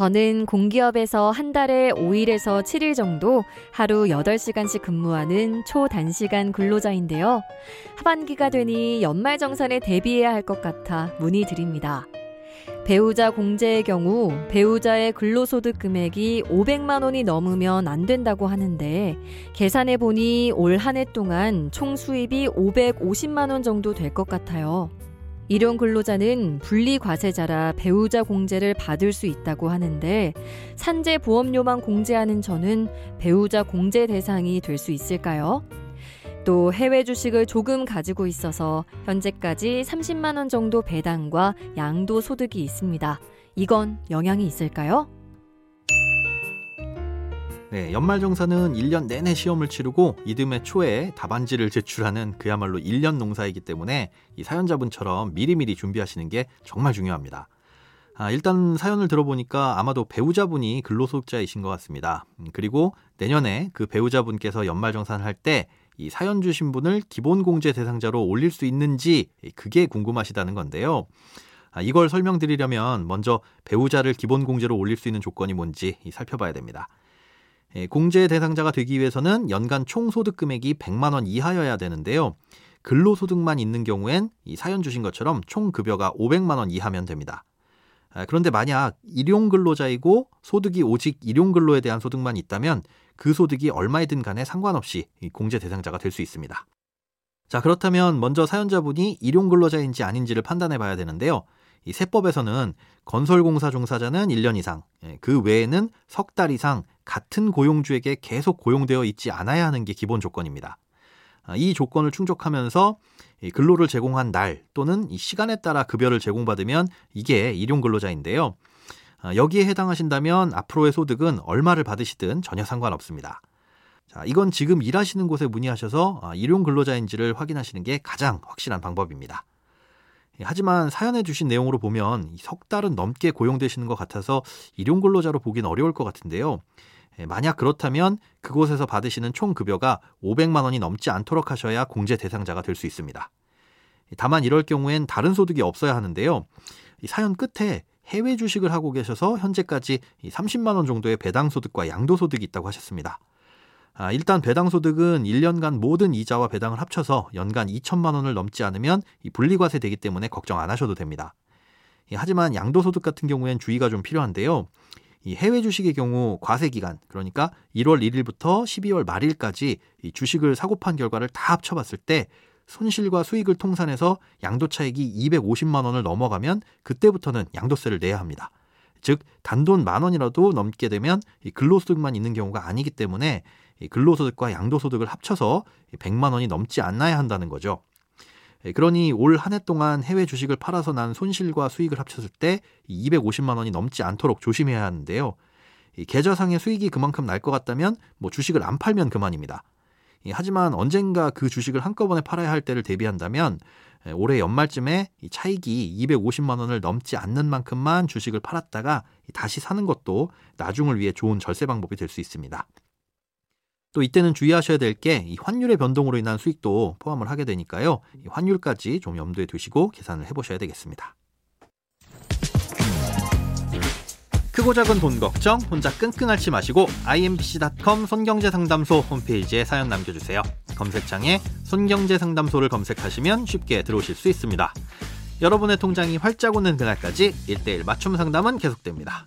저는 공기업에서 한 달에 5일에서 7일 정도 하루 8시간씩 근무하는 초단시간 근로자인데요. 하반기가 되니 연말정산에 대비해야 할 것 같아 문의드립니다. 배우자 공제의 경우 배우자의 근로소득 금액이 500만 원이 넘으면 안 된다고 하는데 계산해 보니 올 한 해 동안 총 수입이 550만 원 정도 될 것 같아요. 일용 근로자는 분리 과세자라 배우자 공제를 받을 수 있다고 하는데 산재 보험료만 공제하는 저는 배우자 공제 대상이 될 수 있을까요? 또 해외 주식을 조금 가지고 있어서 현재까지 30만 원 정도 배당과 양도 소득이 있습니다. 이건 영향이 있을까요? 네, 연말정산은 1년 내내 시험을 치르고 이듬해 초에 답안지를 제출하는 그야말로 1년 농사이기 때문에 이 사연자분처럼 미리미리 준비하시는 게 정말 중요합니다. 아, 일단 사연을 들어보니까 아마도 배우자분이 근로소득자이신 것 같습니다. 음, 그리고 내년에 그 배우자분께서 연말정산할 때 이 사연 주신 분을 기본공제 대상자로 올릴 수 있는지 그게 궁금하시다는 건데요. 아, 이걸 설명드리려면 먼저 배우자를 기본공제로 올릴 수 있는 조건이 뭔지 살펴봐야 됩니다. 예, 공제 대상자가 되기 위해서는 연간 총 소득 금액이 100만 원 이하여야 되는데요. 근로소득만 있는 경우엔 이 사연 주신 것처럼 총 급여가 500만 원 이하면 됩니다. 아, 그런데 만약 일용 근로자이고 소득이 오직 일용 근로에 대한 소득만 있다면 그 소득이 얼마이든 간에 상관없이 공제 대상자가 될 수 있습니다. 자, 그렇다면 먼저 사연자분이 일용 근로자인지 아닌지를 판단해 봐야 되는데요. 이 세법에서는 건설공사 종사자는 1년 이상, 예, 그 외에는 석 달 이상 같은 고용주에게 계속 고용되어 있지 않아야 하는 게 기본 조건입니다. 아, 이 조건을 충족하면서 근로를 제공한 날 또는 시간에 따라 급여를 제공받으면 이게 일용 근로자인데요. 아, 여기에 해당하신다면 앞으로의 소득은 얼마를 받으시든 전혀 상관없습니다. 자, 이건 지금 일하시는 곳에 문의하셔서 아, 일용 근로자인지를 확인하시는 게 가장 확실한 방법입니다. 예, 하지만 사연해 주신 내용으로 보면 석 달은 넘게 고용되시는 것 같아서 일용 근로자로 보긴 어려울 것 같은데요. 예, 만약 그렇다면 그곳에서 받으시는 총 급여가 500만 원이 넘지 않도록 하셔야 공제 대상자가 될 수 있습니다. 다만 이럴 경우엔 다른 소득이 없어야 하는데요. 사연 끝에 해외 주식을 하고 계셔서 현재까지 30만 원 정도의 배당 소득과 양도 소득이 있다고 하셨습니다. 아, 일단 배당 소득은 1년간 모든 이자와 배당을 합쳐서 연간 2천만 원을 넘지 않으면 분리과세 되기 때문에 걱정 안 하셔도 됩니다. 하지만 양도 소득 같은 경우엔 주의가 좀 필요한데요. 이 해외 주식의 경우 과세 기간 그러니까 1월 1일부터 12월 말일까지 이 주식을 사고 판 결과를 다 합쳐봤을 때 손실과 수익을 통산해서 양도 차익이 250만 원을 넘어가면 그때부터는 양도세를 내야 합니다. 즉 단돈 만 원이라도 넘게 되면 이 근로소득만 있는 경우가 아니기 때문에 근로소득과 양도소득을 합쳐서 100만 원이 넘지 않아야 한다는 거죠. 예, 그러니 올 한 해 동안 해외 주식을 팔아서 난 손실과 수익을 합쳤을 때 250만 원이 넘지 않도록 조심해야 하는데요. 계좌상의 수익이 그만큼 날 것 같다면 뭐 주식을 안 팔면 그만입니다. 하지만 언젠가 그 주식을 한꺼번에 팔아야 할 때를 대비한다면 예, 올해 연말쯤에 차익이 250만 원을 넘지 않는 만큼만 주식을 팔았다가 다시 사는 것도 나중을 위해 좋은 절세 방법이 될 수 있습니다. 또 이때는 주의하셔야 될게 환율의 변동으로 인한 수익도 포함을 하게 되니까요. 환율까지 좀 염두에 두시고 계산을 해보셔야 되겠습니다. 크고 작은 돈 걱정 혼자 끙끙 앓지 마시고 imbc.com 손경제상담소 홈페이지에 사연 남겨주세요. 검색창에 손경제상담소를 검색하시면 쉽게 들어오실 수 있습니다. 여러분의 통장이 활짝 오는 그날까지 1대1 맞춤 상담은 계속됩니다.